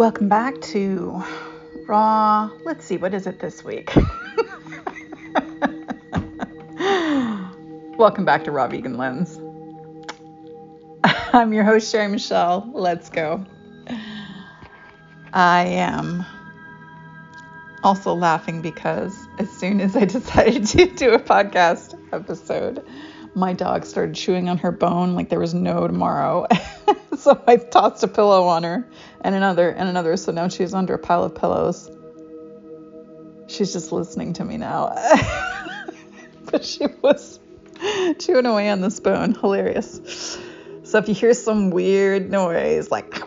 Welcome back to Raw. Let's see, what is it this week? Welcome back to Raw Vegan Lens. I'm your host, Sherry Michelle. Let's go. I am also laughing because as soon as I decided to do a podcast episode, my dog started chewing on her bone like there was no tomorrow. so I tossed a pillow on her and another and another. So now she's under a pile of pillows. She's just listening to me now. but she was chewing away on the spoon. Hilarious. So if you hear some weird noise like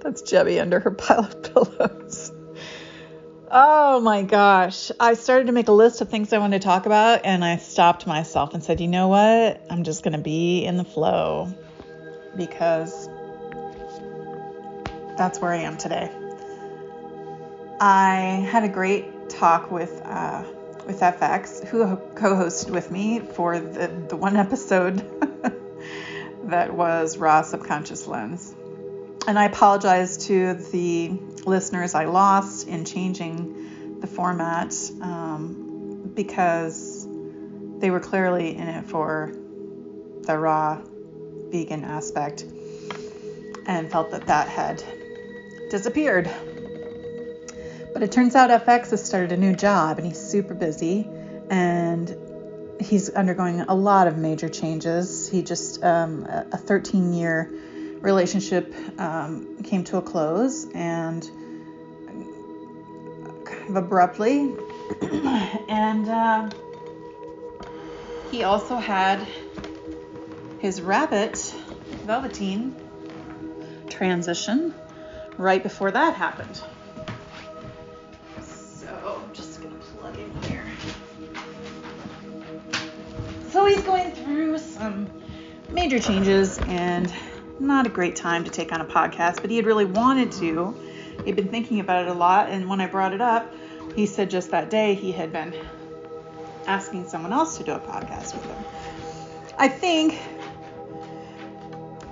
that's Jebby under her pile of pillows. Oh my gosh. I started to make a list of things I wanted to talk about and I stopped myself and said, you know what? I'm just going to be in the flow because that's where I am today. I had a great talk with uh, with FX, who co-hosted with me for the, the one episode that was Raw Subconscious Lens. And I apologize to the listeners I lost in changing the format um, because they were clearly in it for the raw vegan aspect and felt that that had disappeared. But it turns out FX has started a new job and he's super busy and he's undergoing a lot of major changes. He just, um, a 13 year relationship um, came to a close and kind of abruptly. and uh, he also had his rabbit, Velveteen, transition right before that happened. So I'm just going to plug in here. So he's going through some major changes and not a great time to take on a podcast, but he had really wanted to. He'd been thinking about it a lot, and when I brought it up, he said just that day he had been asking someone else to do a podcast with him. I think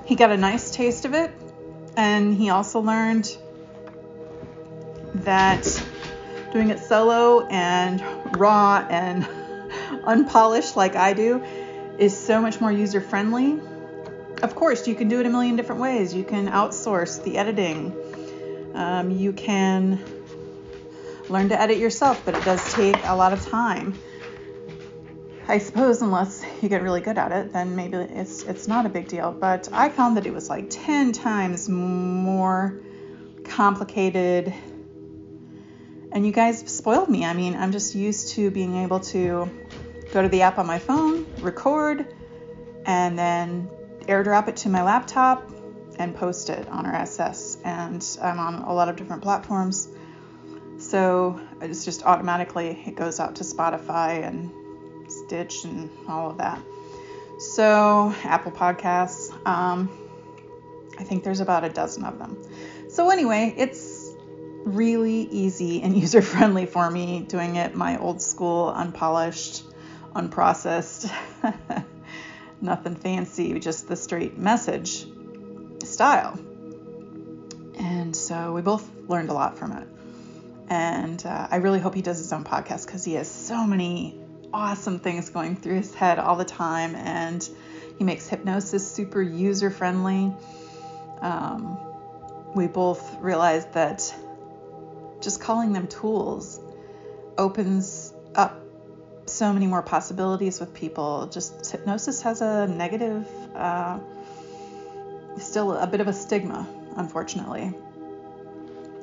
he got a nice taste of it, and he also learned that doing it solo and raw and unpolished like I do is so much more user friendly of course, you can do it a million different ways. You can outsource the editing. Um, you can learn to edit yourself, but it does take a lot of time. I suppose unless you get really good at it, then maybe it's it's not a big deal. But I found that it was like 10 times more complicated. And you guys spoiled me. I mean, I'm just used to being able to go to the app on my phone, record, and then airdrop it to my laptop and post it on RSS. And I'm on a lot of different platforms. So it's just automatically, it goes out to Spotify and Stitch and all of that. So, Apple Podcasts, um, I think there's about a dozen of them. So, anyway, it's really easy and user friendly for me doing it my old school, unpolished, unprocessed nothing fancy, just the straight message style. And so we both learned a lot from it. And uh, I really hope he does his own podcast because he has so many awesome things going through his head all the time. And he makes hypnosis super user friendly. Um, we both realized that just calling them tools opens up so many more possibilities with people. Just hypnosis has a negative, uh, still a bit of a stigma, unfortunately.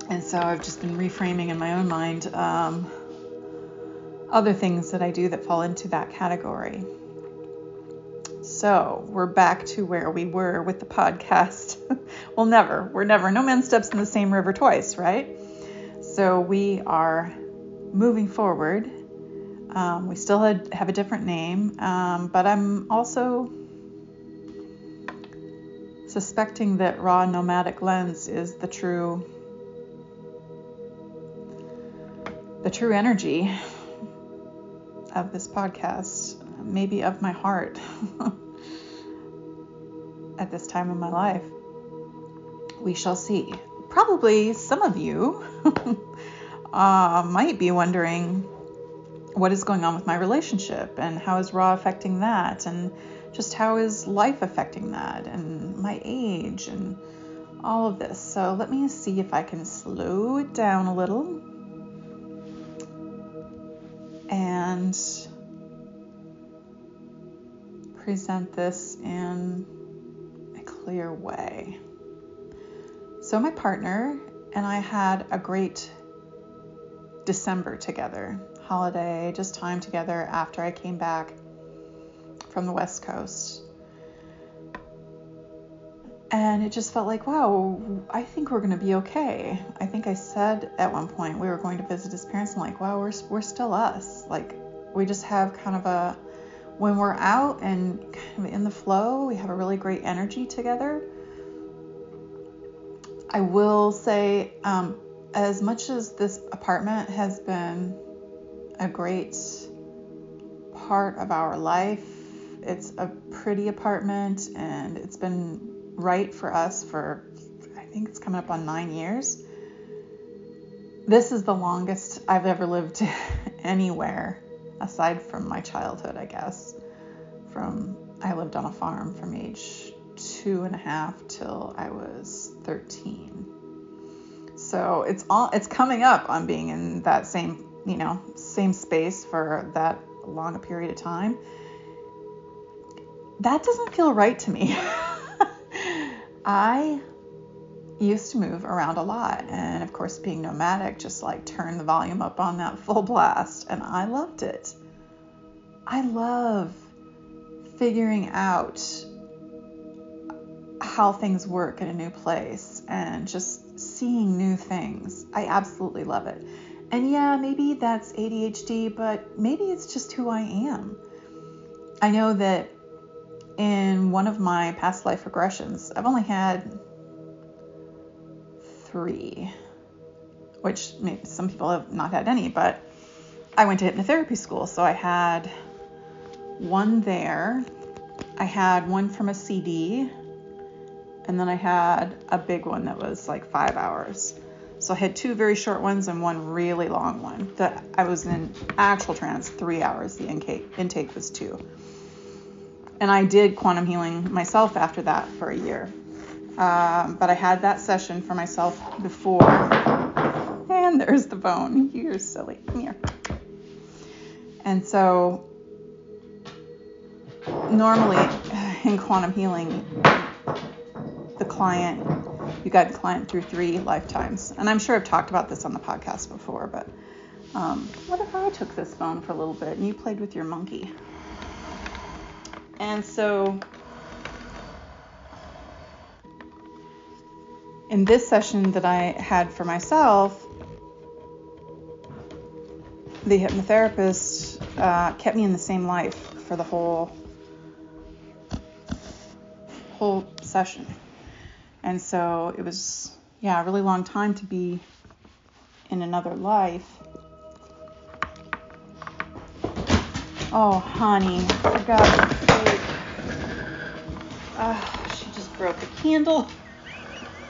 And so I've just been reframing in my own mind um, other things that I do that fall into that category. So we're back to where we were with the podcast. well, never. We're never. No man steps in the same river twice, right? So we are moving forward um, we still had, have a different name, um, but I'm also suspecting that raw nomadic lens is the true the true energy of this podcast, maybe of my heart at this time of my life. we shall see. Probably some of you uh, might be wondering what is going on with my relationship and how is raw affecting that and just how is life affecting that and my age and all of this. So let me see if I can slow it down a little and present this in a clear way. So, my partner and I had a great December together, holiday, just time together after I came back from the West Coast. And it just felt like, wow, I think we're going to be okay. I think I said at one point we were going to visit his parents. I'm like, wow, we're, we're still us. Like, we just have kind of a, when we're out and kind of in the flow, we have a really great energy together. I will say, um, as much as this apartment has been a great part of our life, it's a pretty apartment and it's been right for us for, I think it's coming up on nine years. This is the longest I've ever lived anywhere aside from my childhood, I guess. From I lived on a farm from age two and a half till I was 13. So it's all it's coming up on being in that same you know same space for that long a period of time. That doesn't feel right to me. I used to move around a lot and of course being nomadic just like turned the volume up on that full blast and I loved it. I love figuring out how things work in a new place and just seeing new things. I absolutely love it. And yeah, maybe that's ADHD, but maybe it's just who I am. I know that in one of my past life regressions, I've only had three, which some people have not had any, but I went to hypnotherapy school, so I had one there. I had one from a CD, and then I had a big one that was like five hours. So I had two very short ones and one really long one. That I was in actual trance three hours. The intake intake was two and I did quantum healing myself after that for a year. Um, but I had that session for myself before. And there's the bone. You're silly. Come here. And so, normally in quantum healing, the client, you guide the client through three lifetimes. And I'm sure I've talked about this on the podcast before, but um, what if I took this phone for a little bit and you played with your monkey? And so in this session that I had for myself, the hypnotherapist uh, kept me in the same life for the whole whole session. And so it was yeah, a really long time to be in another life. Oh, honey, forgot uh, she just broke a candle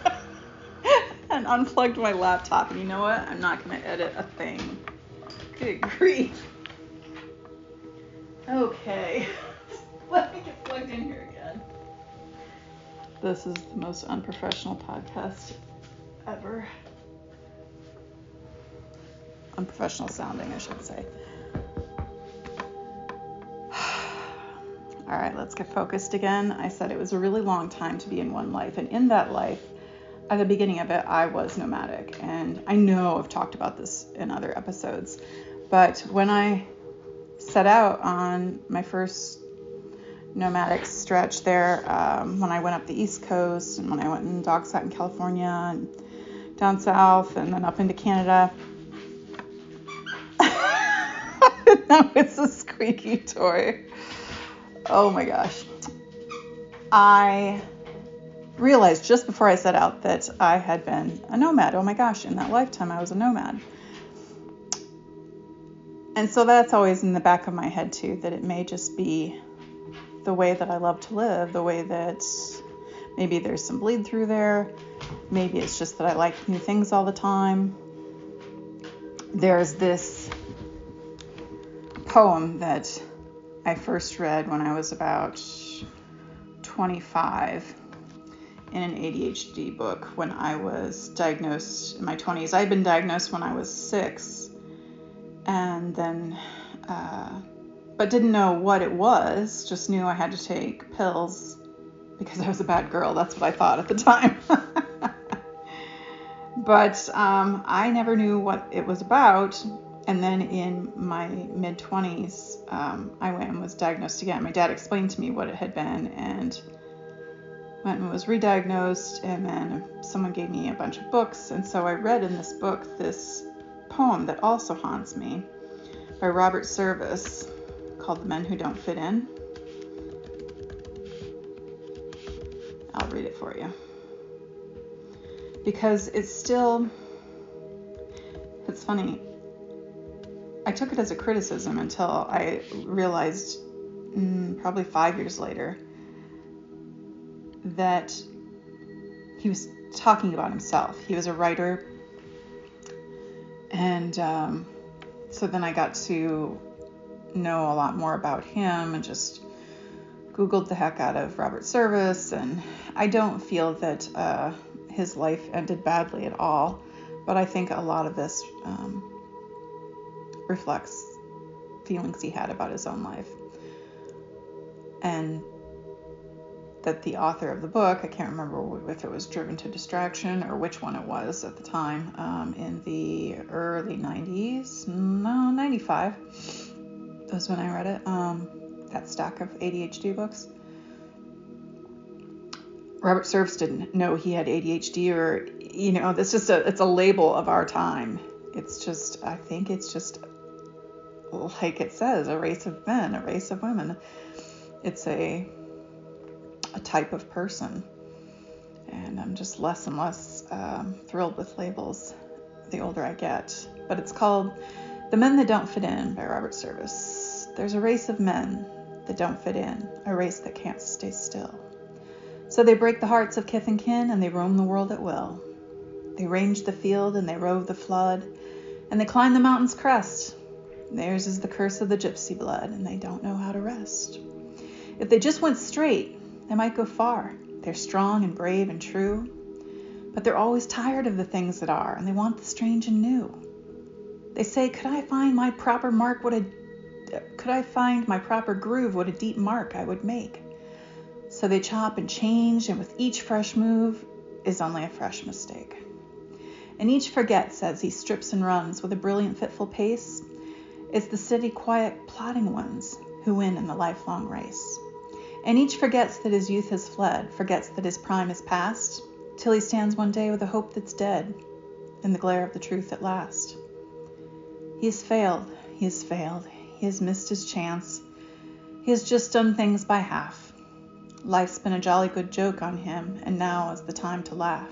and unplugged my laptop. And you know what? I'm not going to edit a thing. Good grief. Okay. Let me get plugged in here again. This is the most unprofessional podcast ever. Unprofessional sounding, I should say. All right, let's get focused again. I said it was a really long time to be in one life, and in that life, at the beginning of it, I was nomadic. And I know I've talked about this in other episodes, but when I set out on my first nomadic stretch there, um, when I went up the East Coast and when I went and dog sat in California and down south and then up into Canada, that was a squeaky toy oh my gosh. I realized just before I set out that I had been a nomad. Oh my gosh, in that lifetime, I was a nomad. And so that's always in the back of my head, too, that it may just be the way that I love to live, the way that Maybe there's some bleed through there. Maybe it's just that I like new things all the time. There's this poem that I first read when I was about 25 in an ADHD book when I was diagnosed in my 20s. I had been diagnosed when I was six, and then, uh, but didn't know what it was, just knew I had to take pills because I was a bad girl. That's what I thought at the time. but um, I never knew what it was about. And then in my mid 20s, um, I went and was diagnosed again. My dad explained to me what it had been, and went and was re-diagnosed and then someone gave me a bunch of books and so i read in this book this poem that also haunts me by robert service called the men who don't fit in i'll read it for you because it's still it's funny i took it as a criticism until i realized mm, probably five years later that he was talking about himself. He was a writer. And um, so then I got to know a lot more about him and just Googled the heck out of Robert Service. And I don't feel that uh, his life ended badly at all, but I think a lot of this um, reflects feelings he had about his own life. And that the author of the book, I can't remember if it was Driven to Distraction or which one it was at the time, um, in the early 90s, no, 95, was when I read it, um, that stack of ADHD books. Robert Service didn't know he had ADHD or, you know, it's just a, it's a label of our time. It's just, I think it's just like it says, a race of men, a race of women. It's a a type of person. And I'm just less and less um, thrilled with labels the older I get. But it's called The Men That Don't Fit In by Robert Service. There's a race of men that don't fit in, a race that can't stay still. So they break the hearts of kith and kin and they roam the world at will. They range the field and they rove the flood and they climb the mountain's crest. Theirs is the curse of the gypsy blood and they don't know how to rest. If they just went straight, they might go far. They're strong and brave and true, but they're always tired of the things that are, and they want the strange and new. They say, "Could I find my proper mark? What a could I find my proper groove? What a deep mark I would make." So they chop and change, and with each fresh move is only a fresh mistake. And each forgets as he strips and runs with a brilliant, fitful pace. It's the steady, quiet, plodding ones who win in the lifelong race. And each forgets that his youth has fled, forgets that his prime is past, till he stands one day with a hope that's dead, in the glare of the truth at last. He has failed, he has failed, he has missed his chance, he has just done things by half. Life's been a jolly good joke on him, and now is the time to laugh.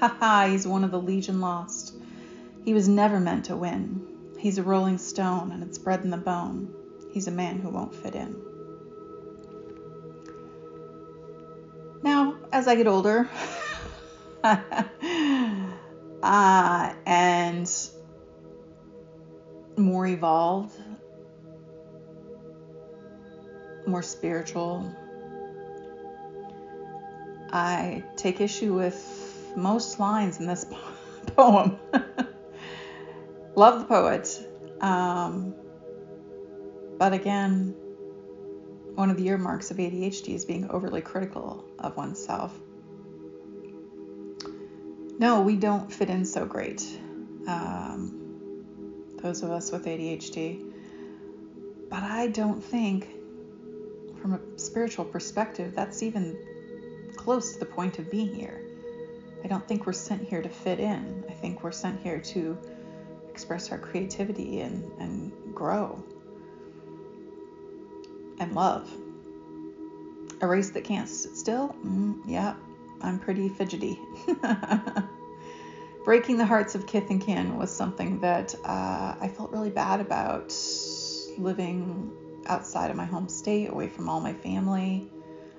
Ha ha, he's one of the legion lost. He was never meant to win. He's a rolling stone, and it's bred in the bone. He's a man who won't fit in. Now, as I get older, uh, and more evolved, more spiritual, I take issue with most lines in this poem. Love the poet. Um, but again, one of the earmarks of ADHD is being overly critical of oneself. No, we don't fit in so great. Um, those of us with ADHD. But I don't think, from a spiritual perspective, that's even close to the point of being here. I don't think we're sent here to fit in. I think we're sent here to express our creativity and, and grow and love. A race that can't sit still? Mm, yeah, I'm pretty fidgety. Breaking the hearts of kith and kin was something that uh, I felt really bad about living outside of my home state, away from all my family.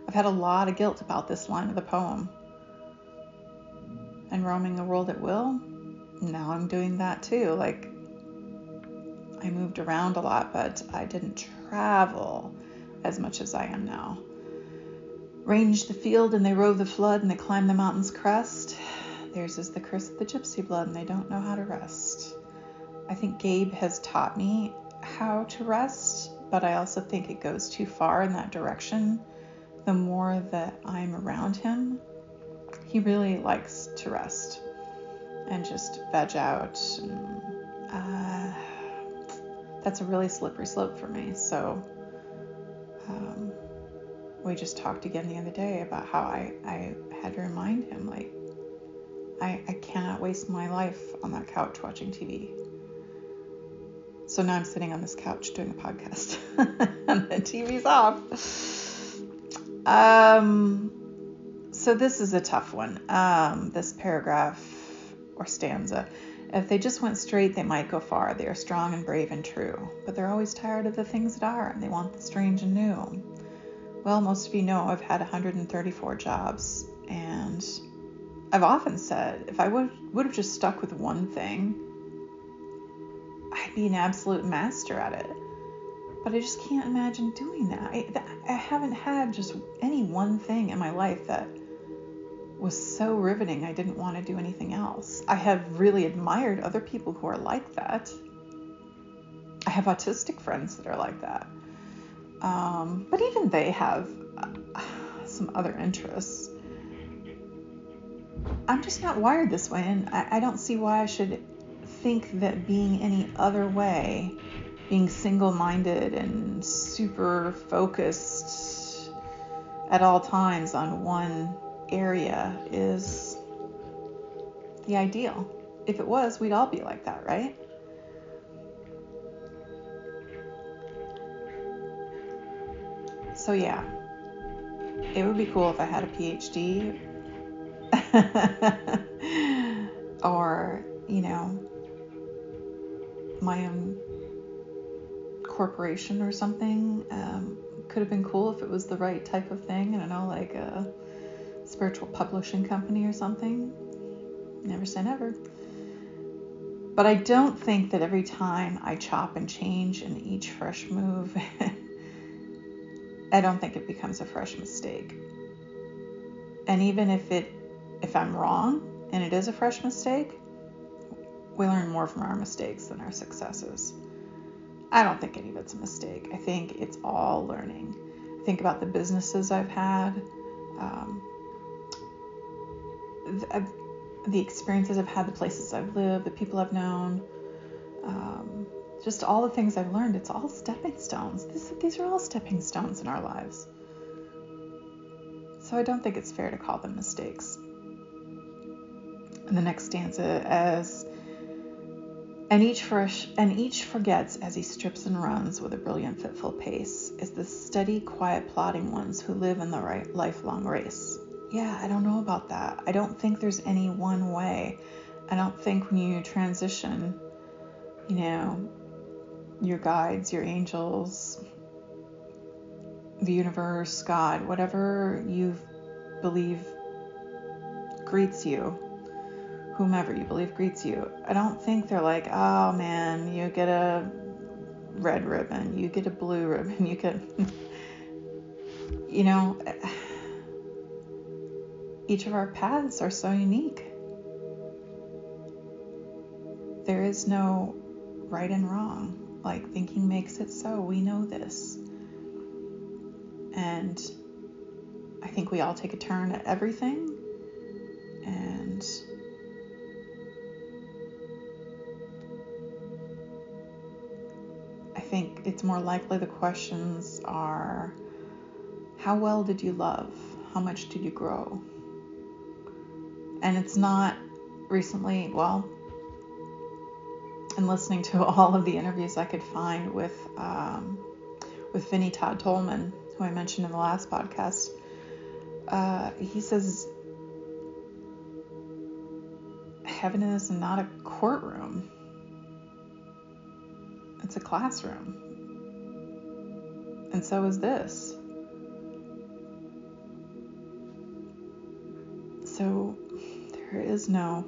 I've had a lot of guilt about this line of the poem. And roaming the world at will, now I'm doing that too. Like, I moved around a lot, but I didn't travel as much as I am now. Range the field and they rove the flood and they climb the mountain's crest. Theirs is the curse of the gypsy blood and they don't know how to rest. I think Gabe has taught me how to rest, but I also think it goes too far in that direction. The more that I'm around him, he really likes to rest and just veg out. And, uh, that's a really slippery slope for me. So um, we just talked again the other day about how I, I had to remind him, like, I, I cannot waste my life on that couch watching TV. So now I'm sitting on this couch doing a podcast and the TV's off. Um, so this is a tough one. Um, this paragraph or stanza. If they just went straight, they might go far. They are strong and brave and true, but they're always tired of the things that are, and they want the strange and new. Well, most of you know I've had 134 jobs, and I've often said if I would would have just stuck with one thing, I'd be an absolute master at it. But I just can't imagine doing that. I, I haven't had just any one thing in my life that was so riveting I didn't want to do anything else. I have really admired other people who are like that. I have autistic friends that are like that. Um, but even they have uh, some other interests. I'm just not wired this way, and I, I don't see why I should think that being any other way, being single minded and super focused at all times on one area is the ideal. If it was, we'd all be like that, right? So, yeah, it would be cool if I had a PhD or, you know, my own corporation or something. Um, could have been cool if it was the right type of thing. I don't know, like a spiritual publishing company or something. Never say never. But I don't think that every time I chop and change in each fresh move, I don't think it becomes a fresh mistake. And even if it if I'm wrong and it is a fresh mistake, we learn more from our mistakes than our successes. I don't think any of it's a mistake. I think it's all learning. Think about the businesses I've had. Um, the, the experiences I've had, the places I've lived, the people I've known, um, just all the things I've learned. It's all stepping stones. This, these are all stepping stones in our lives. So I don't think it's fair to call them mistakes. And the next stanza as and each and each forgets as he strips and runs with a brilliant fitful pace is the steady quiet plodding ones who live in the right lifelong race yeah, I don't know about that. I don't think there's any one way. I don't think when you transition, you know, your guides, your angels, the universe, God, whatever you believe greets you, whomever you believe greets you, I don't think they're like, oh man, you get a red ribbon, you get a blue ribbon, you get, you know each of our paths are so unique. There is no right and wrong. Like thinking makes it so. We know this. And I think we all take a turn at everything. And think it's more likely the questions are how well did you love? How much did you grow? and it's not recently, well, and listening to all of the interviews I could find with um, with Vinnie Todd Tolman, who I mentioned in the last podcast, uh, he says heaven is not a courtroom; it's a classroom, and so is this. So there is no,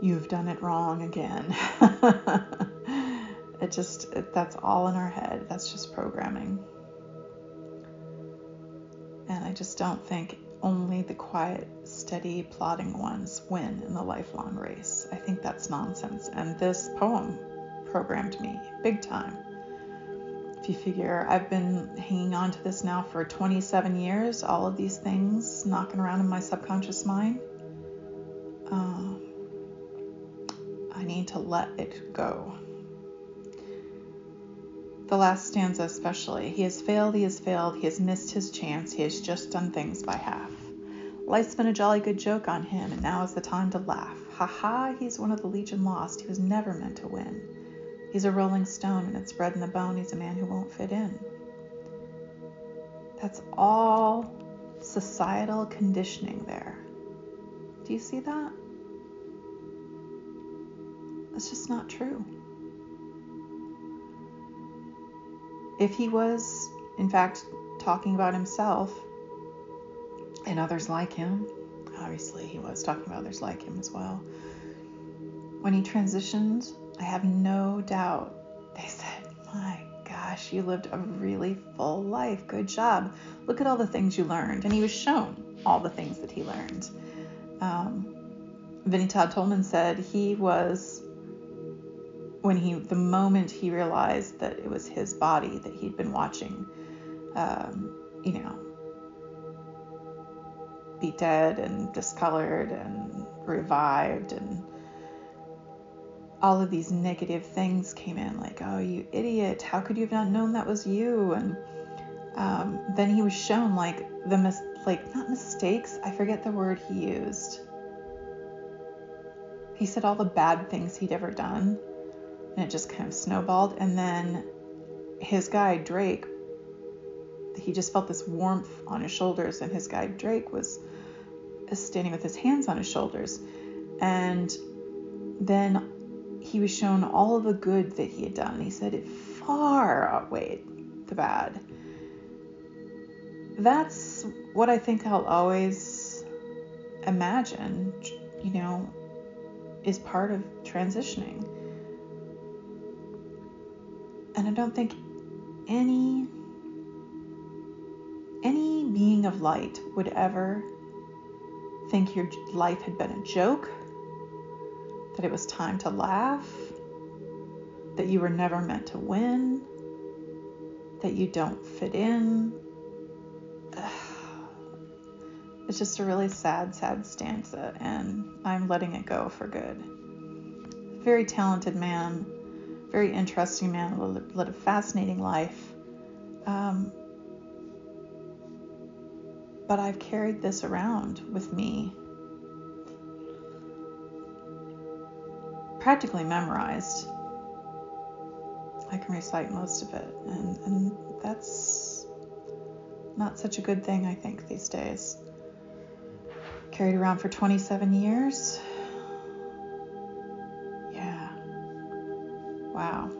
you've done it wrong again. it just, it, that's all in our head. That's just programming. And I just don't think only the quiet, steady, plodding ones win in the lifelong race. I think that's nonsense. And this poem programmed me big time. If you figure I've been hanging on to this now for 27 years, all of these things knocking around in my subconscious mind, uh, I need to let it go. The last stanza, especially. He has failed, he has failed, he has missed his chance, he has just done things by half. Life's been a jolly good joke on him, and now is the time to laugh. Ha ha, he's one of the Legion lost, he was never meant to win. He's a rolling stone, and it's bred in the bone, he's a man who won't fit in. That's all societal conditioning there. Do you see that? That's just not true. if he was, in fact, talking about himself and others like him, obviously he was talking about others like him as well. When he transitioned, I have no doubt they said, My gosh, you lived a really full life. Good job. Look at all the things you learned. And he was shown all the things that he learned. Um, Vinnie Todd Tolman said he was when he the moment he realized that it was his body that he'd been watching um, you know be dead and discolored and revived and all of these negative things came in like oh you idiot how could you have not known that was you and um, then he was shown like the mis- like not mistakes i forget the word he used he said all the bad things he'd ever done and it just kind of snowballed. And then his guy, Drake, he just felt this warmth on his shoulders, and his guy, Drake, was standing with his hands on his shoulders. And then he was shown all of the good that he had done. He said it far outweighed the bad. That's what I think I'll always imagine, you know, is part of transitioning and I don't think any any being of light would ever think your life had been a joke, that it was time to laugh, that you were never meant to win, that you don't fit in. It's just a really sad, sad stanza, and I'm letting it go for good. Very talented man very interesting man, led a fascinating life. Um, but I've carried this around with me, practically memorized. I can recite most of it, and, and that's not such a good thing, I think, these days. Carried around for 27 years. Yeah. Wow.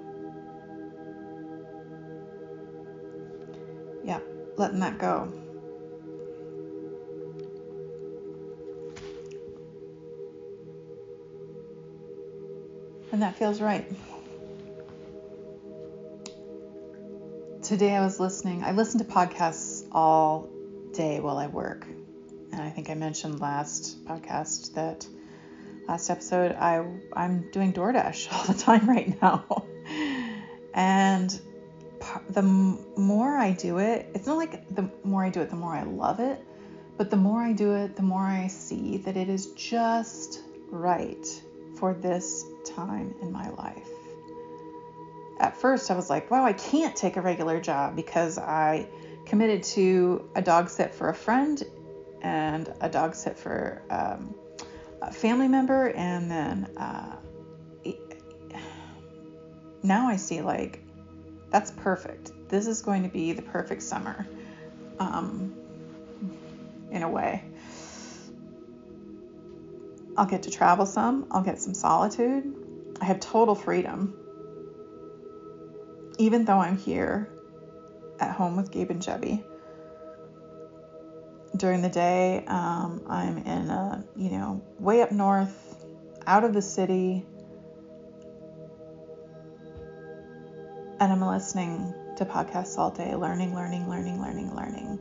Yeah, letting that go. And that feels right. Today I was listening, I listen to podcasts all day while I work. And I think I mentioned last podcast that last episode, I I'm doing DoorDash all the time right now, and the more I do it, it's not like the more I do it, the more I love it, but the more I do it, the more I see that it is just right for this time in my life. At first, I was like, wow, I can't take a regular job because I committed to a dog sit for a friend and a dog sit for um, a family member, and then uh, now I see like that's perfect. This is going to be the perfect summer, um, in a way. I'll get to travel some. I'll get some solitude. I have total freedom. Even though I'm here at home with Gabe and Jebby, during the day, um, I'm in a, you know, way up north, out of the city, and I'm listening to podcasts all day, learning, learning, learning, learning, learning.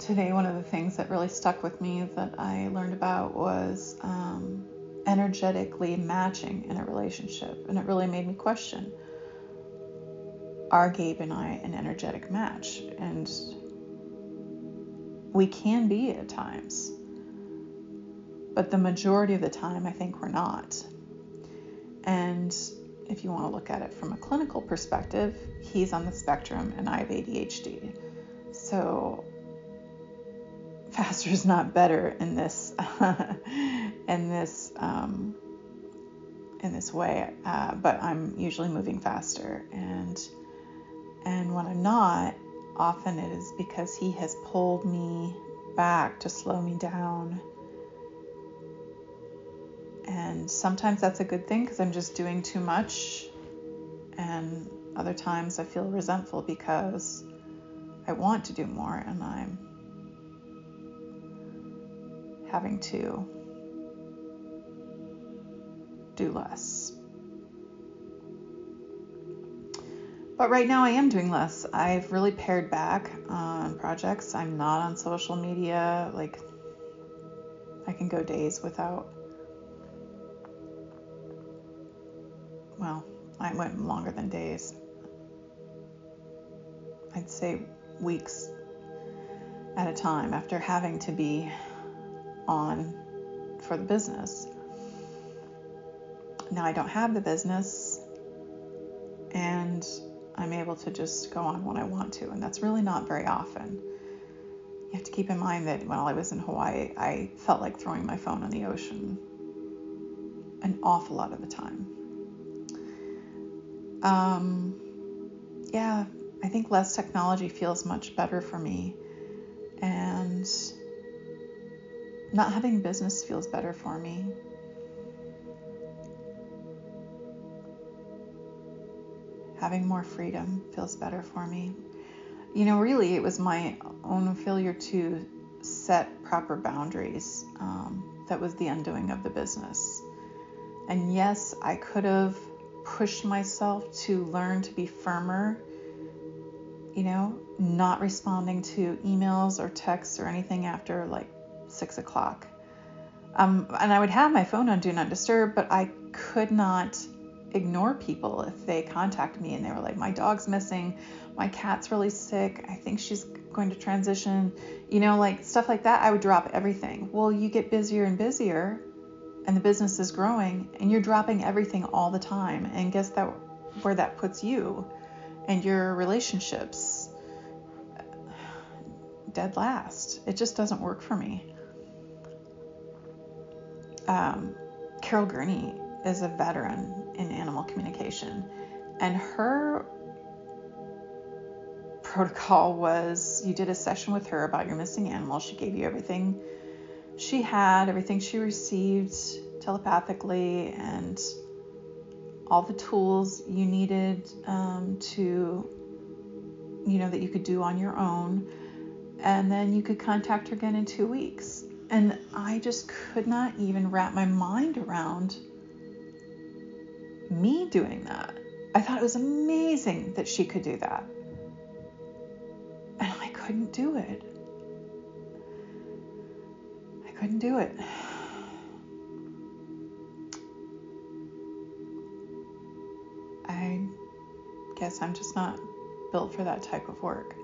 Today, one of the things that really stuck with me that I learned about was um, energetically matching in a relationship, and it really made me question are Gabe and I an energetic match? And we can be at times, but the majority of the time, I think we're not. And if you want to look at it from a clinical perspective, he's on the spectrum and I have ADHD. So faster is not better in this in this um, in this way, uh, but I'm usually moving faster, and and when I'm not, often it is because he has pulled me back to slow me down. And sometimes that's a good thing because I'm just doing too much. And other times I feel resentful because I want to do more and I'm having to do less. But right now I am doing less. I've really pared back on projects. I'm not on social media. Like, I can go days without. Well, I went longer than days. I'd say weeks at a time after having to be on for the business. Now I don't have the business and I'm able to just go on when I want to, and that's really not very often. You have to keep in mind that while I was in Hawaii, I felt like throwing my phone in the ocean an awful lot of the time. Um, yeah, I think less technology feels much better for me, and not having business feels better for me. Having more freedom feels better for me. You know, really, it was my own failure to set proper boundaries um, that was the undoing of the business. And yes, I could have pushed myself to learn to be firmer, you know, not responding to emails or texts or anything after like six o'clock. Um, and I would have my phone on Do Not Disturb, but I could not ignore people if they contacted me and they were like, my dog's missing, my cat's really sick, I think she's going to transition, you know, like stuff like that. I would drop everything. Well, you get busier and busier, and the business is growing, and you're dropping everything all the time. And guess that where that puts you and your relationships dead last. It just doesn't work for me. Um, Carol Gurney is a veteran in animal communication, and her protocol was you did a session with her about your missing animal. She gave you everything she had, everything she received telepathically, and all the tools you needed um, to, you know, that you could do on your own. And then you could contact her again in two weeks. And I just could not even wrap my mind around me doing that. I thought it was amazing that she could do that. And I couldn't do it. I couldn't do it. I guess I'm just not built for that type of work.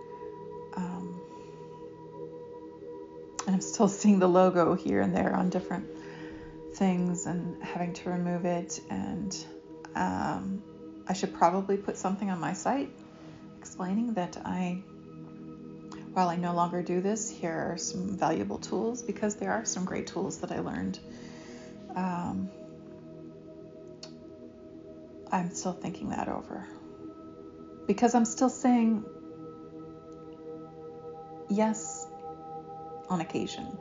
And I'm still seeing the logo here and there on different things and having to remove it and um, I should probably put something on my site explaining that I, while I no longer do this, here are some valuable tools because there are some great tools that I learned. Um, I'm still thinking that over because I'm still saying yes on occasion.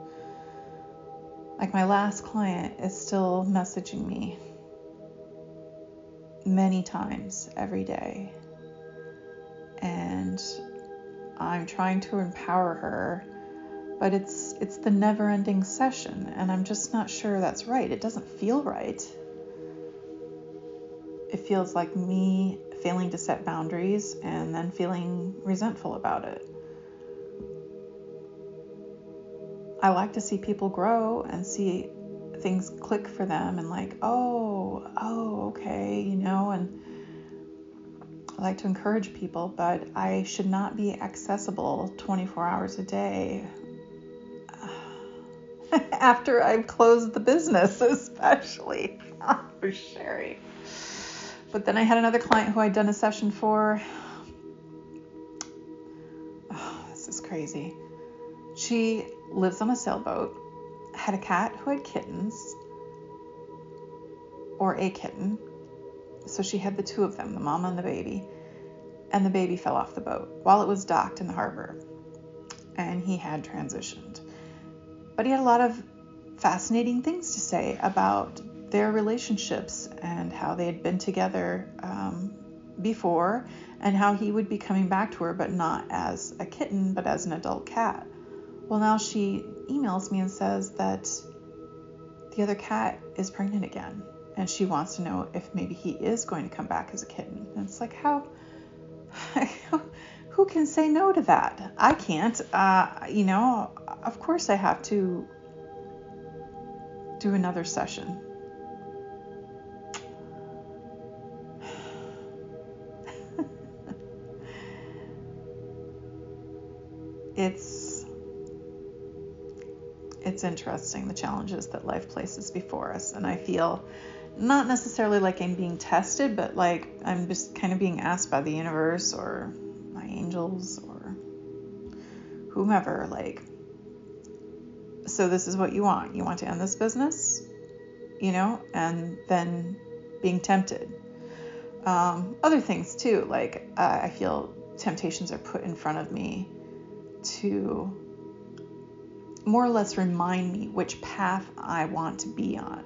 Like my last client is still messaging me many times every day. And I'm trying to empower her, but it's it's the never-ending session and I'm just not sure that's right. It doesn't feel right. It feels like me failing to set boundaries and then feeling resentful about it. I like to see people grow and see things click for them and like, oh, oh, okay, you know, and I like to encourage people, but I should not be accessible 24 hours a day after I've closed the business, especially for Sherry. But then I had another client who I'd done a session for. Oh, this is crazy. She lives on a sailboat, had a cat who had kittens, or a kitten, so she had the two of them, the mama and the baby. And the baby fell off the boat while it was docked in the harbor. And he had transitioned. But he had a lot of fascinating things to say about their relationships and how they had been together um, before and how he would be coming back to her, but not as a kitten, but as an adult cat. Well, now she emails me and says that the other cat is pregnant again and she wants to know if maybe he is going to come back as a kitten. And it's like, how, who can say no to that? I can't. Uh, you know, of course I have to do another session. It's interesting the challenges that life places before us and I feel not necessarily like I'm being tested, but like I'm just kind of being asked by the universe or my angels or whomever, like, so this is what you want. You want to end this business, you know, and then being tempted. Um, other things too, like uh, I feel temptations are put in front of me to more or less remind me which path I want to be on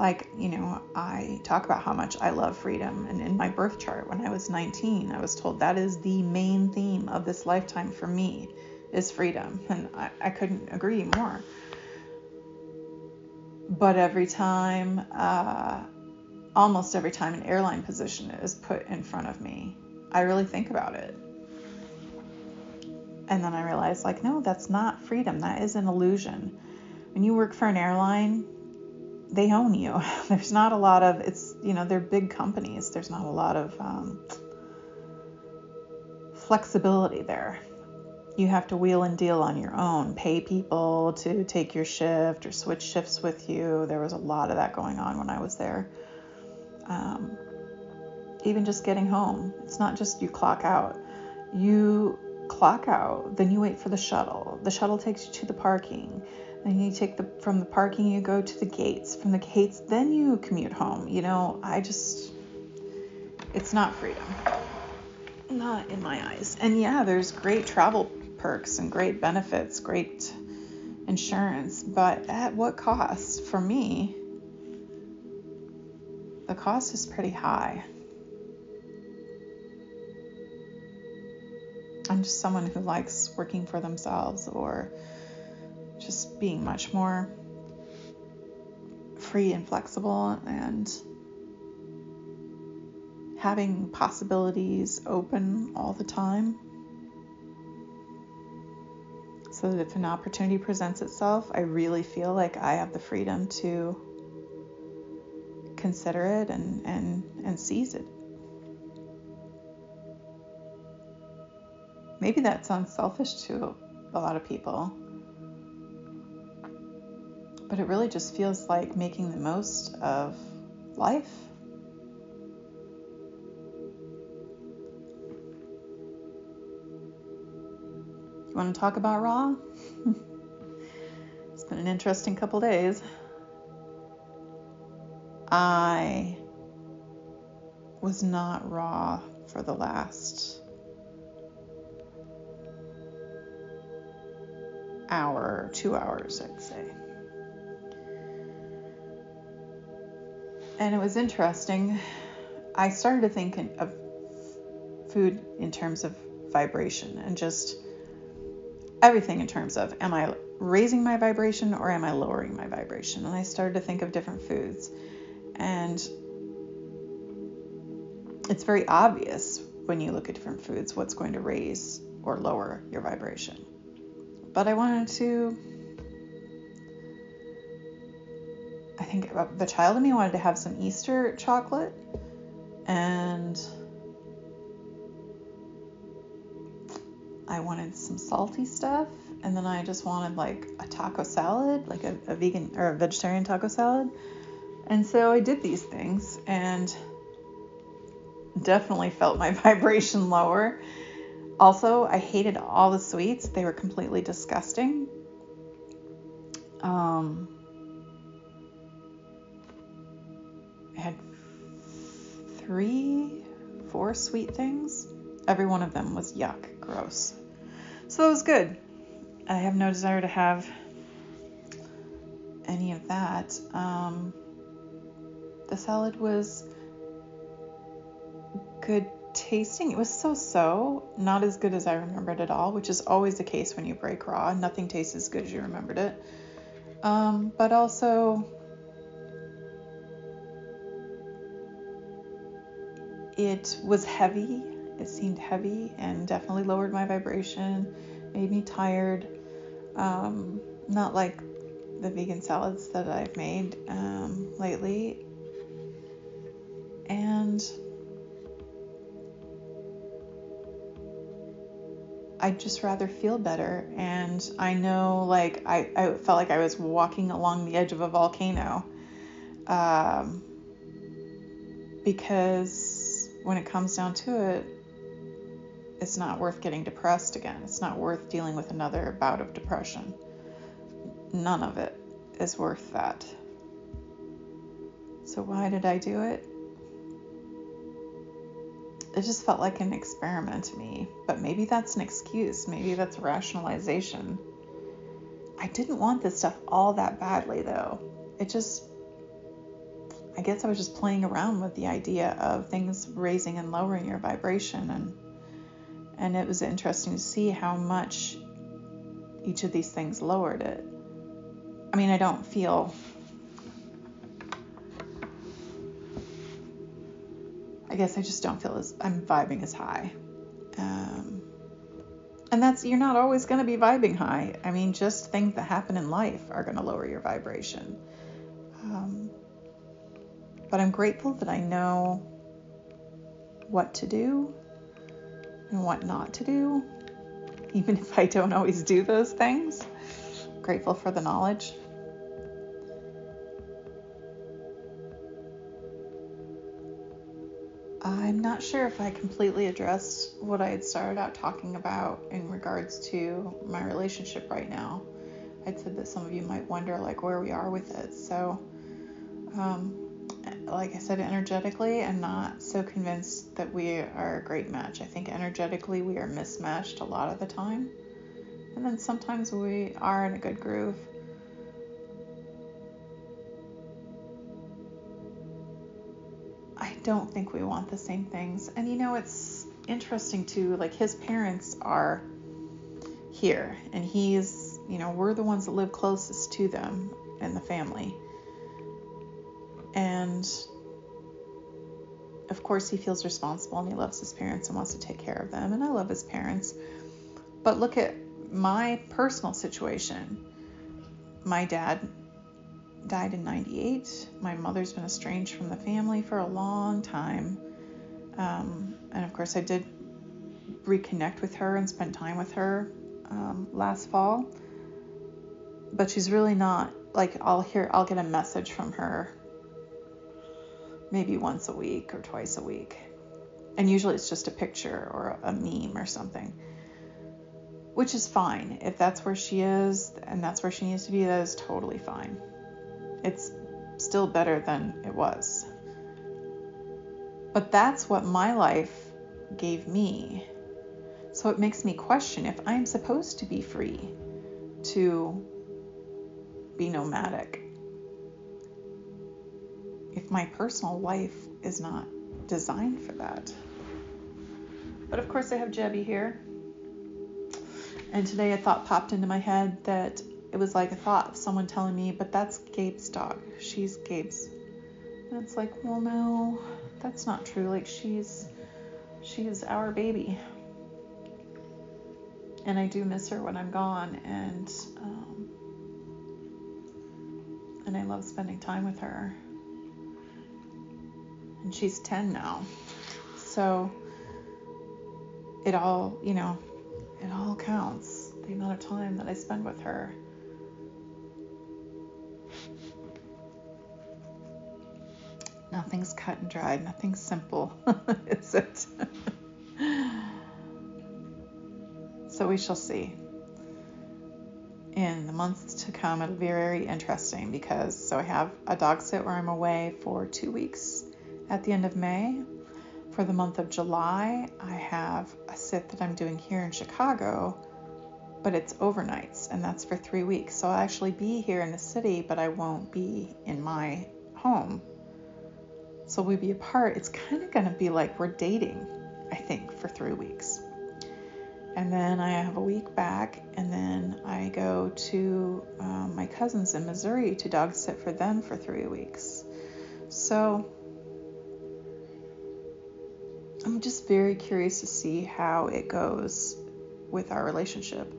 like, you know, I talk about how much I love freedom. And in my birth chart, when I was 19, I was told that is the main theme of this lifetime for me is freedom. And I, I couldn't agree more. But every time, uh, almost every time an airline position is put in front of me, I really think about it. And then I realized, like, no, that's not freedom. That is an illusion. When you work for an airline, they own you. There's not a lot of it's you know they're big companies. There's not a lot of um, flexibility there. You have to wheel and deal on your own. Pay people to take your shift or switch shifts with you. There was a lot of that going on when I was there. Um, even just getting home, it's not just you clock out. You clock out, then you wait for the shuttle. The shuttle takes you to the parking then you take the from the parking, you go to the gates. From the gates, then you commute home. You know, I just it's not freedom. Not in my eyes. And yeah, there's great travel perks and great benefits, great insurance, but at what cost? For me, the cost is pretty high. I'm just someone who likes working for themselves or just being much more free and flexible and having possibilities open all the time. So that if an opportunity presents itself, I really feel like I have the freedom to consider it and, and, and seize it. Maybe that sounds selfish to a lot of people but it really just feels like making the most of life. You want to talk about Raw? it's been an interesting couple days. I was not raw for the last hour, two hours, I'd say. and it was interesting. I started to think of food in terms of vibration and just everything in terms of am I raising my vibration or am I lowering my vibration? And I started to think of different foods. And it's very obvious when you look at different foods what's going to raise or lower your vibration. But I wanted to, I think uh, the child in me wanted to have some Easter chocolate and I wanted some salty stuff and then I just wanted like a taco salad, like a, a vegan or a vegetarian taco salad. And so I did these things and definitely felt my vibration lower. Also, I hated all the sweets, they were completely disgusting. Um, I had three, four sweet things. Every one of them was yuck, gross. So it was good. I have no desire to have any of that. Um, the salad was good tasting. It was so so, not as good as I remembered at all, which is always the case when you break raw. Nothing tastes as good as you remembered it. Um, but also, it was heavy. It seemed heavy and definitely lowered my vibration, made me tired. Um, not like the vegan salads that I've made um, lately. And I'd just rather feel better. And I know, like, I, I felt like I was walking along the edge of a volcano. Um, because when it comes down to it, it's not worth getting depressed again. It's not worth dealing with another bout of depression. None of it is worth that. So, why did I do it? It just felt like an experiment to me, but maybe that's an excuse. Maybe that's rationalization. I didn't want this stuff all that badly, though. It just, I guess I was just playing around with the idea of things raising and lowering your vibration and and it was interesting to see how much each of these things lowered it. I mean, I don't feel. Guess I just don't feel as I'm vibing as high. Um, and that's, you're not always going to be vibing high. I mean, just things that happen in life are going to lower your vibration. Um, but I'm grateful that I know what to do and what not to do, even if I don't always do those things. Grateful for the knowledge. I'm not sure if I completely addressed what I had started out talking about in regards to my relationship right now. I'd said that some of you might wonder like where we are with it. So um, like I said, energetically, I'm not so convinced that we are a great match. I think energetically we are mismatched a lot of the time. And then sometimes we are in a good groove. Don't think we want the same things. And you know, it's interesting too, like his parents are here, and he's, you know, we're the ones that live closest to them in the family. And of course, he feels responsible and he loves his parents and wants to take care of them. And I love his parents. But look at my personal situation. My dad died in 98. My mother's been estranged from the family for a long time. Um, and of course, I did reconnect with her and spend time with her um, last fall. But she's really not like I'll hear I'll get a message from her maybe once a week or twice a week. And usually it's just a picture or a meme or something, which is fine. If that's where she is and that's where she needs to be, that is totally fine. It's still better than it was. But that's what my life gave me. So it makes me question if I'm supposed to be free to be nomadic if my personal life is not designed for that. But of course, I have Jebby here. And today a thought popped into my head that it was like a thought of someone telling me, but that's Gabe's dog. She's Gabe's. And it's like, well, no, that's not true. Like, she's she's our baby. And I do miss her when I'm gone, and um, and I love spending time with her. And she's 10 now, so it all, you know, it all counts. The amount of time that I spend with her. Nothing's cut and dried, nothing's simple, is it? so we shall see. In the months to come, it'll be very interesting because so I have a dog sit where I'm away for two weeks at the end of May. For the month of July, I have a sit that I'm doing here in Chicago, but it's overnights and that's for three weeks. So I'll actually be here in the city, but I won't be in my home so we be apart. It's kind of going to be like we're dating, I think, for three weeks. And then I have a week back, and then I go to um, my cousins in Missouri to dog sit for them for three weeks. So I'm just very curious to see how it goes with our relationship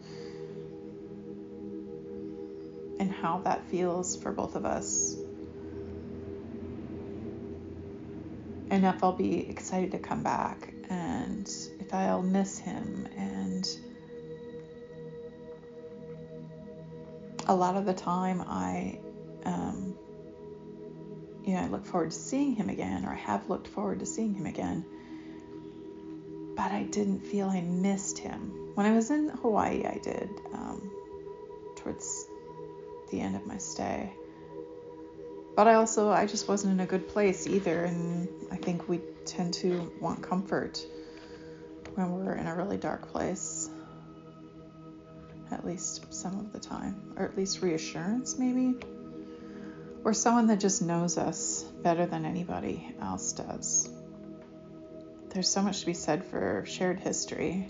and how that feels for both of us and if I'll be excited to come back and if I'll miss him and a lot of the time I um, you know I look forward to seeing him again or I have looked forward to seeing him again but I didn't feel I missed him. When I was in Hawaii I did um, towards the end of my stay but I also I just wasn't in a good place either and I think we tend to want comfort when we're in a really dark place at least some of the time or at least reassurance maybe? Or someone that just knows us better than anybody else does. There's so much to be said for shared history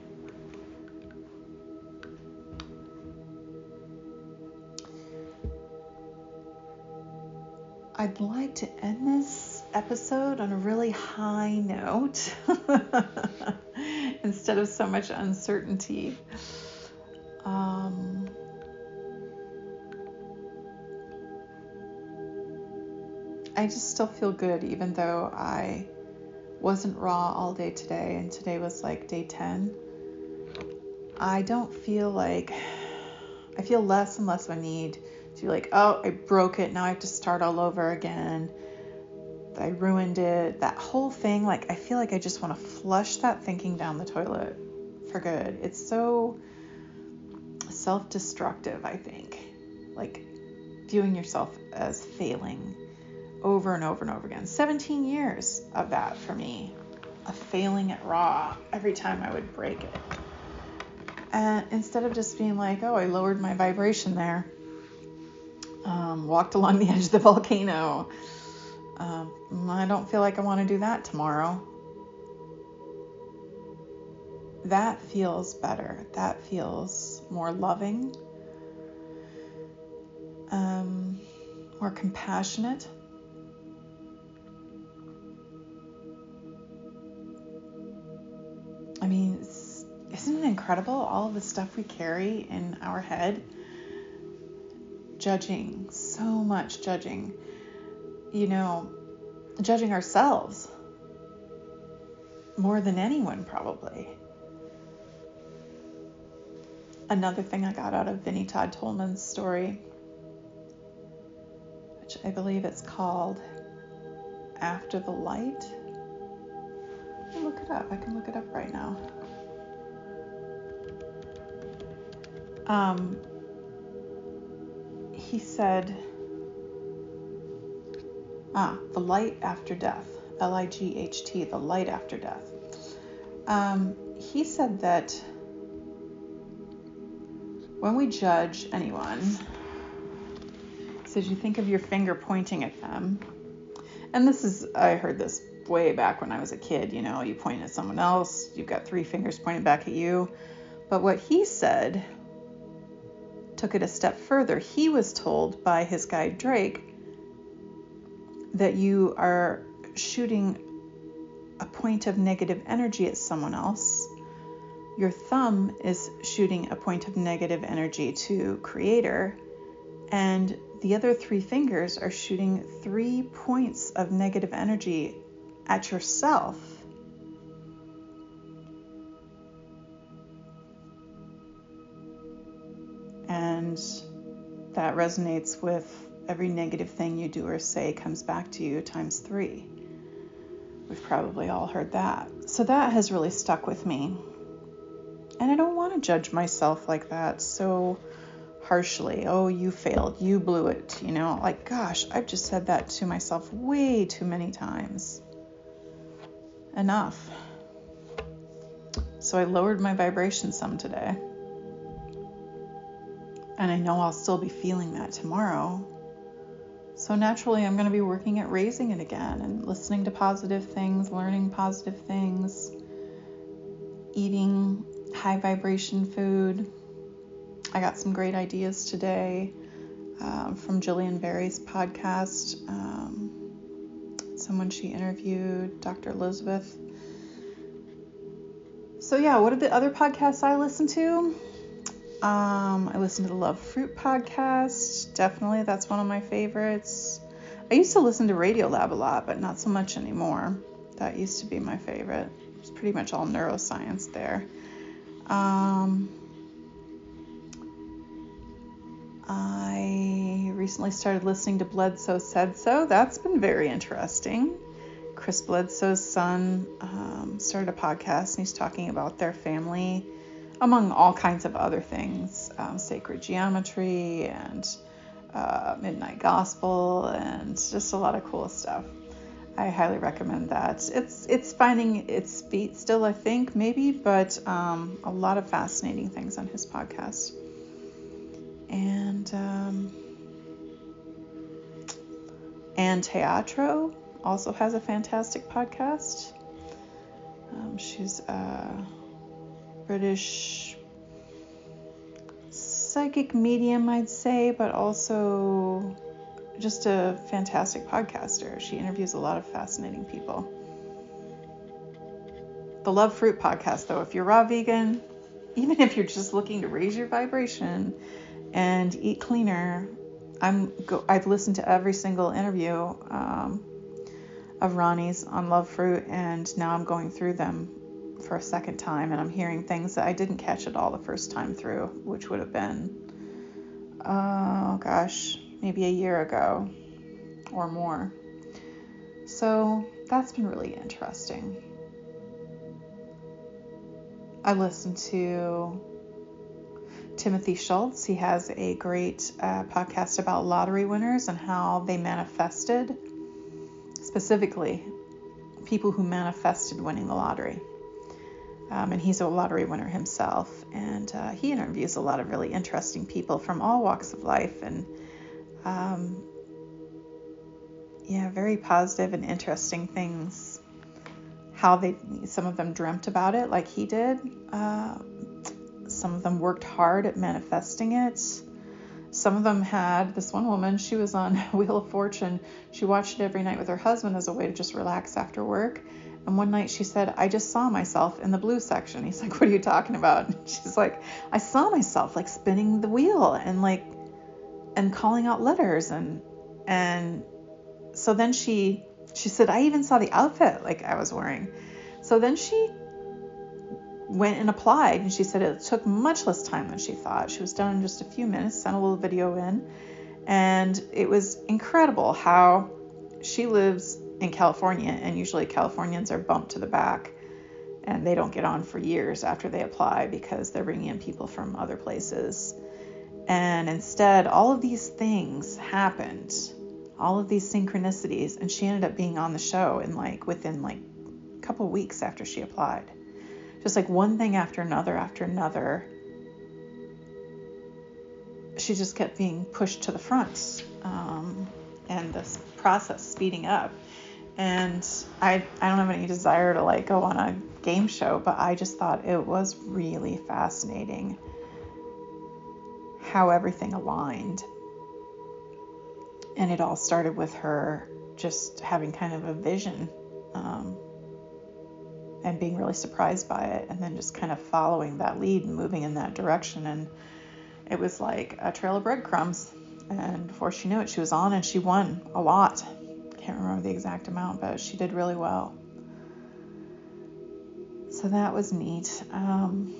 I'd like to end this episode on a really high note instead of so much uncertainty. Um, I just still feel good, even though I wasn't raw all day today, and today was like day 10. I don't feel like I feel less and less of a need to like, oh, I broke it. Now I have to start all over again. I ruined it. That whole thing, like, I feel like I just want to flush that thinking down the toilet for good. It's so self destructive, I think. Like, viewing yourself as failing over and over and over again. 17 years of that for me, of failing at raw every time I would break it. And instead of just being like, oh, I lowered my vibration there, um, walked along the edge of the volcano. Um, I don't feel like I want to do that tomorrow. That feels better. That feels more loving, um, more compassionate. I mean, isn't it incredible all the stuff we carry in our head? Judging, so much judging, you know, judging ourselves more than anyone, probably. Another thing I got out of Vinnie Todd Tolman's story, which I believe it's called After the Light. look it up. I can look it up right now. Um, he said, ah, the light after death, L I G H T, the light after death. Um, he said that when we judge anyone, says you think of your finger pointing at them. And this is, I heard this way back when I was a kid. You know, you point at someone else, you've got three fingers pointing back at you. But what he said took it a step further. He was told by his guide Drake that you are shooting a point of negative energy at someone else. Your thumb is shooting a point of negative energy to creator and the other three fingers are shooting three points of negative energy at yourself. And that resonates with every negative thing you do or say comes back to you times three. We've probably all heard that. So that has really stuck with me. And I don't want to judge myself like that. So harshly. Oh, you failed. You blew it. You know, like, gosh, I've just said that to myself way too many times. Enough. So I lowered my vibration some today. And I know I'll still be feeling that tomorrow. So naturally, I'm going to be working at raising it again and listening to positive things, learning positive things, eating high vibration food I got some great ideas today um, from Jillian Barry's podcast. Um, someone she interviewed, Dr. Elizabeth. So, yeah, what are the other podcasts I listen to? Um, I listen to the Love Fruit podcast. Definitely, that's one of my favorites. I used to listen to Radiolab a lot, but not so much anymore. That used to be my favorite. It's pretty much all neuroscience there. Um, I recently started listening to Bledsoe Said So. That's been very interesting. Chris Bledsoe's son um, started a podcast and he's talking about their family, among all kinds of other things um, sacred geometry and uh, midnight gospel and just a lot of cool stuff. I highly recommend that. It's it's finding its feet still, I think, maybe, but um, a lot of fascinating things on his podcast. And um, Ann Teatro also has a fantastic podcast. Um, she's a British psychic medium, I'd say, but also just a fantastic podcaster. She interviews a lot of fascinating people. The Love Fruit podcast, though, if you're raw vegan, even if you're just looking to raise your vibration and eat cleaner. I'm go, I've listened to every single interview um, of Ronnie's on Love Fruit, and now I'm going through them for a second time, and I'm hearing things that I didn't catch at all the first time through, which would have been, oh gosh, maybe a year ago or more. So that's been really interesting. I listened to Timothy Schultz. He has a great uh, podcast about lottery winners and how they manifested, specifically, people who manifested winning the lottery. Um, and he's a lottery winner himself. And uh, he interviews a lot of really interesting people from all walks of life and, um, yeah, very positive and interesting things. How they, some of them dreamt about it like he did. Uh, some of them worked hard at manifesting it. Some of them had this one woman, she was on Wheel of Fortune. She watched it every night with her husband as a way to just relax after work. And one night she said, I just saw myself in the blue section. He's like, What are you talking about? And she's like, I saw myself like spinning the wheel and like and calling out letters and and so then she she said, I even saw the outfit like I was wearing. So then she went and applied, and she said it took much less time than she thought. She was done in just a few minutes, sent a little video in, and it was incredible how she lives in California, and usually Californians are bumped to the back and they don't get on for years after they apply because they're bringing in people from other places. And instead, all of these things happened, all of these synchronicities, and she ended up being on the show in like within like a couple weeks after she applied just like one thing after another after another. She just kept being pushed to the front, um, and this process speeding up. And I I don't have any desire to like go on a game show, but I just thought it was really fascinating how everything aligned. And it all started with her just having kind of a vision um, and being really surprised by it, and then just kind of following that lead and moving in that direction. And it was like a trail of breadcrumbs. And before she knew it, she was on and she won a lot. Can't remember the exact amount, but she did really well. So that was neat. Um,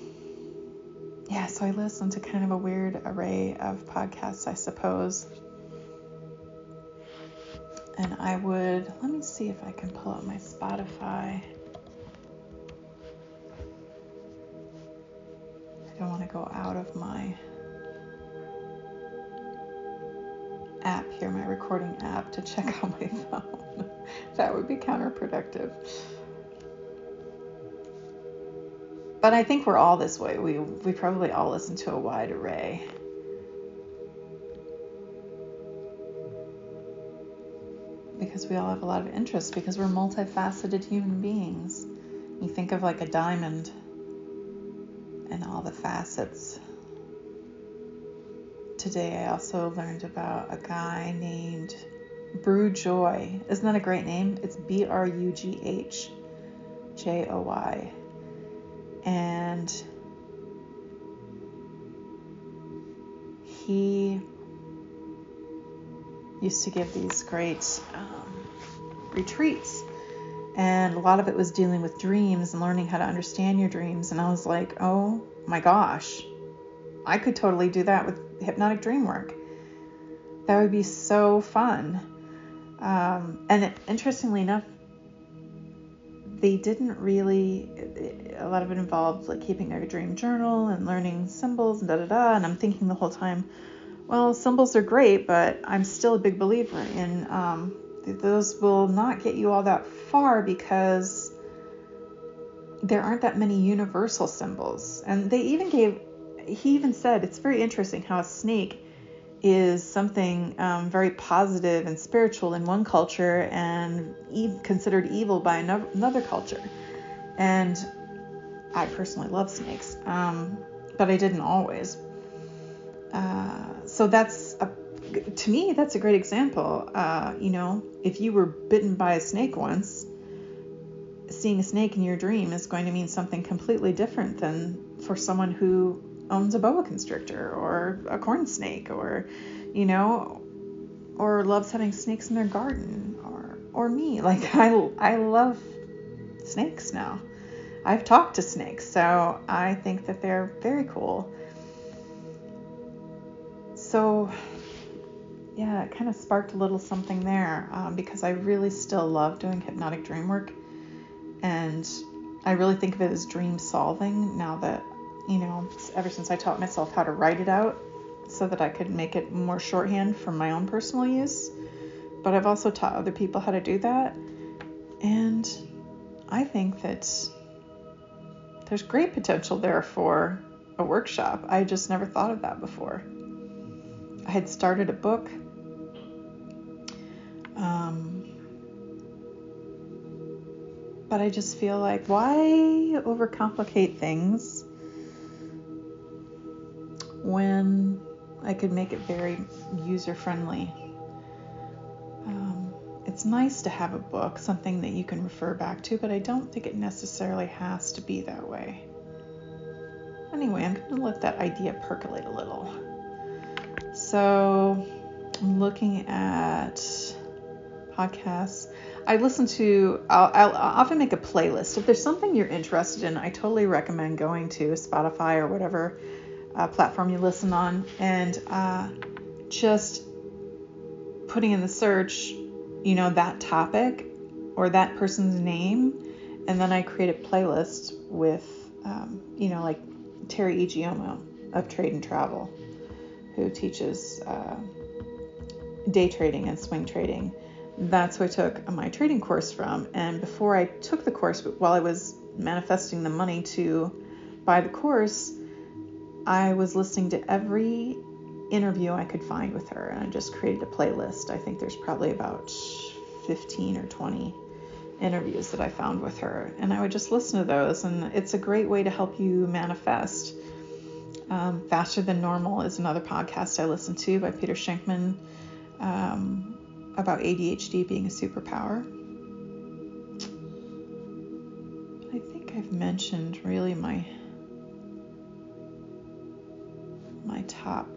yeah, so I listened to kind of a weird array of podcasts, I suppose. And I would, let me see if I can pull up my Spotify. I don't want to go out of my here, my recording app, to check out my phone. that would be counterproductive. But I think we're all this way. We we probably all listen to a wide array. Because we all have a lot of interests, because we're multifaceted human beings. You think of like a diamond and all the facets. Today I also learned about a guy named Brugh Joy. Isn't that a great name? It's B R U G H J O Y and he used to give these great um, retreats and a lot of it was dealing with dreams and learning how to understand your dreams and i was like oh my gosh i could totally do that with hypnotic dream work. That would be so fun. Um, and interestingly enough they didn't really a lot of it involved like keeping a dream journal and learning symbols and da da da. And i'm thinking the whole time well symbols are great but i'm still a big believer in um, those will not get you all that far because there aren't that many universal symbols. And they even gave he even said it's very interesting how a snake is something um, very positive and spiritual in one culture and e- considered evil by another, another culture. And I personally love snakes, um, but I didn't always. Uh, so that's a, to me that's a great example. Uh, you know, if you were bitten by a snake once, seeing a snake in your dream is going to mean something completely different than for someone who owns a boa constrictor or a corn snake or, you know, or loves having snakes in their garden or or me. Like I I love snakes now. I've talked to snakes, so I think that they're very cool. So yeah, it kind of sparked a little something there um, because I really still love doing hypnotic dream work. And I really think of it as dream solving now that you know, ever since I taught myself how to write it out so that I could make it more shorthand for my own personal use. But I've also taught other people how to do that. And I think that there's great potential there for a workshop. I just never thought of that before. I had started a book. Um, but I just feel like why overcomplicate things when I could make it very user friendly. Um, it's nice to have a book, something that you can refer back to, but I don't think it necessarily has to be that way. Anyway, I'm going to let that idea percolate a little. So, I'm looking at podcasts. I listen to, I'll, I'll, often make a playlist. If there's something you're interested in, I totally recommend going to Spotify or whatever uh, platform you listen on and uh, just putting in the search, you know, that topic or that person's name. And then I create a playlist with, um, you know, like Teri Ijeoma of Trade and Travel, who teaches uh, day trading and swing trading. That's who I took my trading course from. And before I took the course, while I was manifesting the money to buy the course, I was listening to every interview I could find with her, and I just created a playlist. I think there's probably about 15 or 20 interviews that I found with her, and I would just listen to those, and it's a great way to help you manifest. Um, Faster Than Normal is another podcast I listen to by Peter Shankman um, about ADHD being a superpower. I think I've mentioned really my my top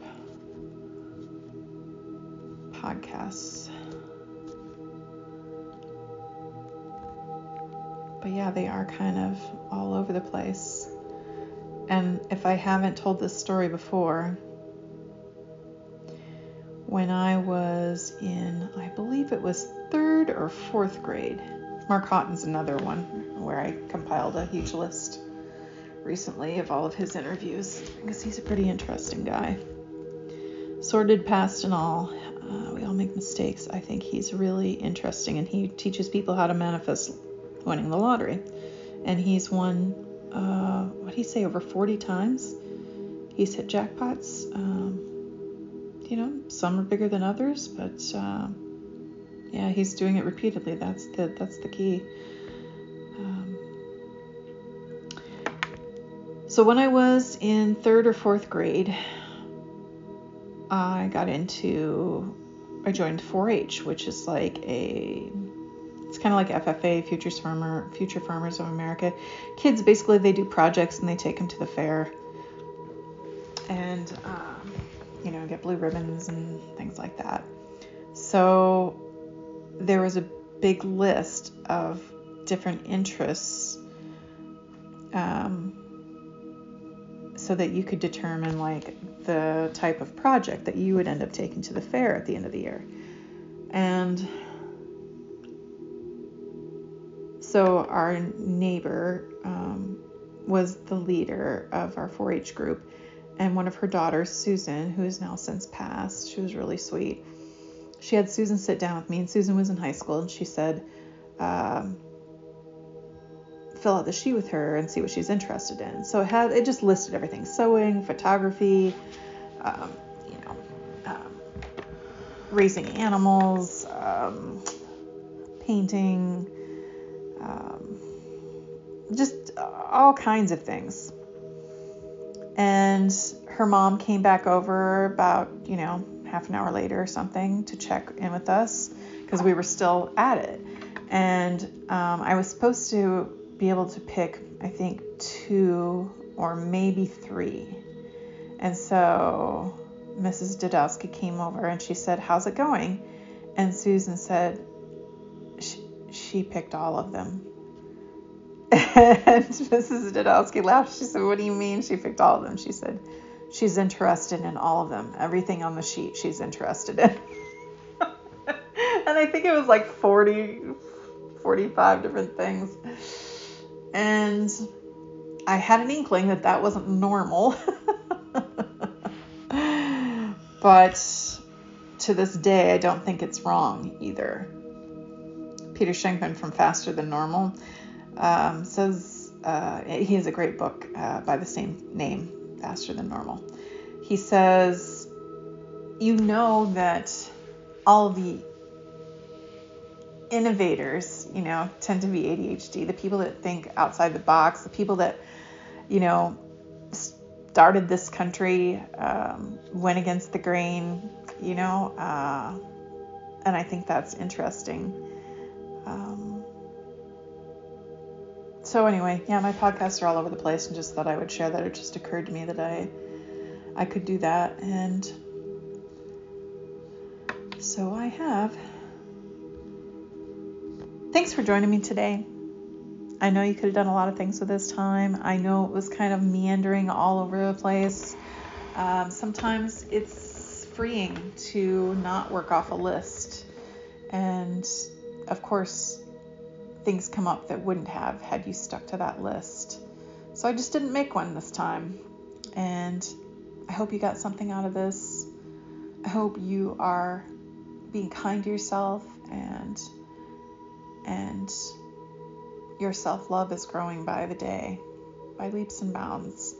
podcasts. But yeah, they are kind of all over the place. And if I haven't told this story before, when I was in, I believe it was third or fourth grade, Mark Haughton's another one where I compiled a huge list recently of all of his interviews because he's a pretty interesting guy. Sordid past and all, uh, we all make mistakes. I think he's really interesting and he teaches people how to manifest winning the lottery. And he's won, uh, what did he say, over 40 times? He's hit jackpots. Um, you know, some are bigger than others, but uh, yeah, he's doing it repeatedly. That's the that's the key. So when I was in third or fourth grade, I got into, I joined 4-H, which is like a, it's kind of like FFA, Futures Farmer, Future Farmers of America. Kids basically they do projects and they take them to the fair, and um, you know get blue ribbons and things like that. So there was a big list of different interests. Um, so that you could determine like the type of project that you would end up taking to the fair at the end of the year. And so our neighbor um, was the leader of our 4 H group, and one of her daughters, Susan, who is now since passed, she was really sweet. She had Susan sit down with me, and Susan was in high school, and she said, um, fill out the sheet with her and see what she's interested in. So it had it just listed everything: sewing, photography, um, you know, um, raising animals, um, painting, um, just all kinds of things. And her mom came back over about you know half an hour later or something to check in with us because we were still at it. And um, I was supposed to be able to pick, I think, two or maybe three. And so Mrs. Dudowski came over and she said, How's it going? And Susan said, She, she picked all of them. And Mrs. Dudowski laughed. She said, What do you mean she picked all of them? She said, She's interested in all of them. Everything on the sheet she's interested in. and I think it was like 40, 45 different things. And I had an inkling that that wasn't normal. but to this day, I don't think it's wrong either. Peter Shankman from Faster Than Normal um, says uh, he has a great book uh, by the same name, Faster Than Normal. He says, You know that all the innovators, you know, tend to be ADHD, the people that think outside the box, the people that, you know, started this country, um, went against the grain, you know, uh, and I think that's interesting. Um, so anyway, yeah, my podcasts are all over the place, and just thought I would share that. It just occurred to me that I I could do that, and so I have. Thanks for joining me today. I know you could have done a lot of things with this time. I know it was kind of meandering all over the place. Um, sometimes it's freeing to not work off a list. And of course, things come up that wouldn't have had you stuck to that list. So I just didn't make one this time. And I hope you got something out of this. I hope you are being kind to yourself and and your self love is growing by the day, by leaps and bounds,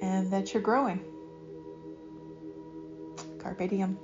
and that you're growing. Carpe diem.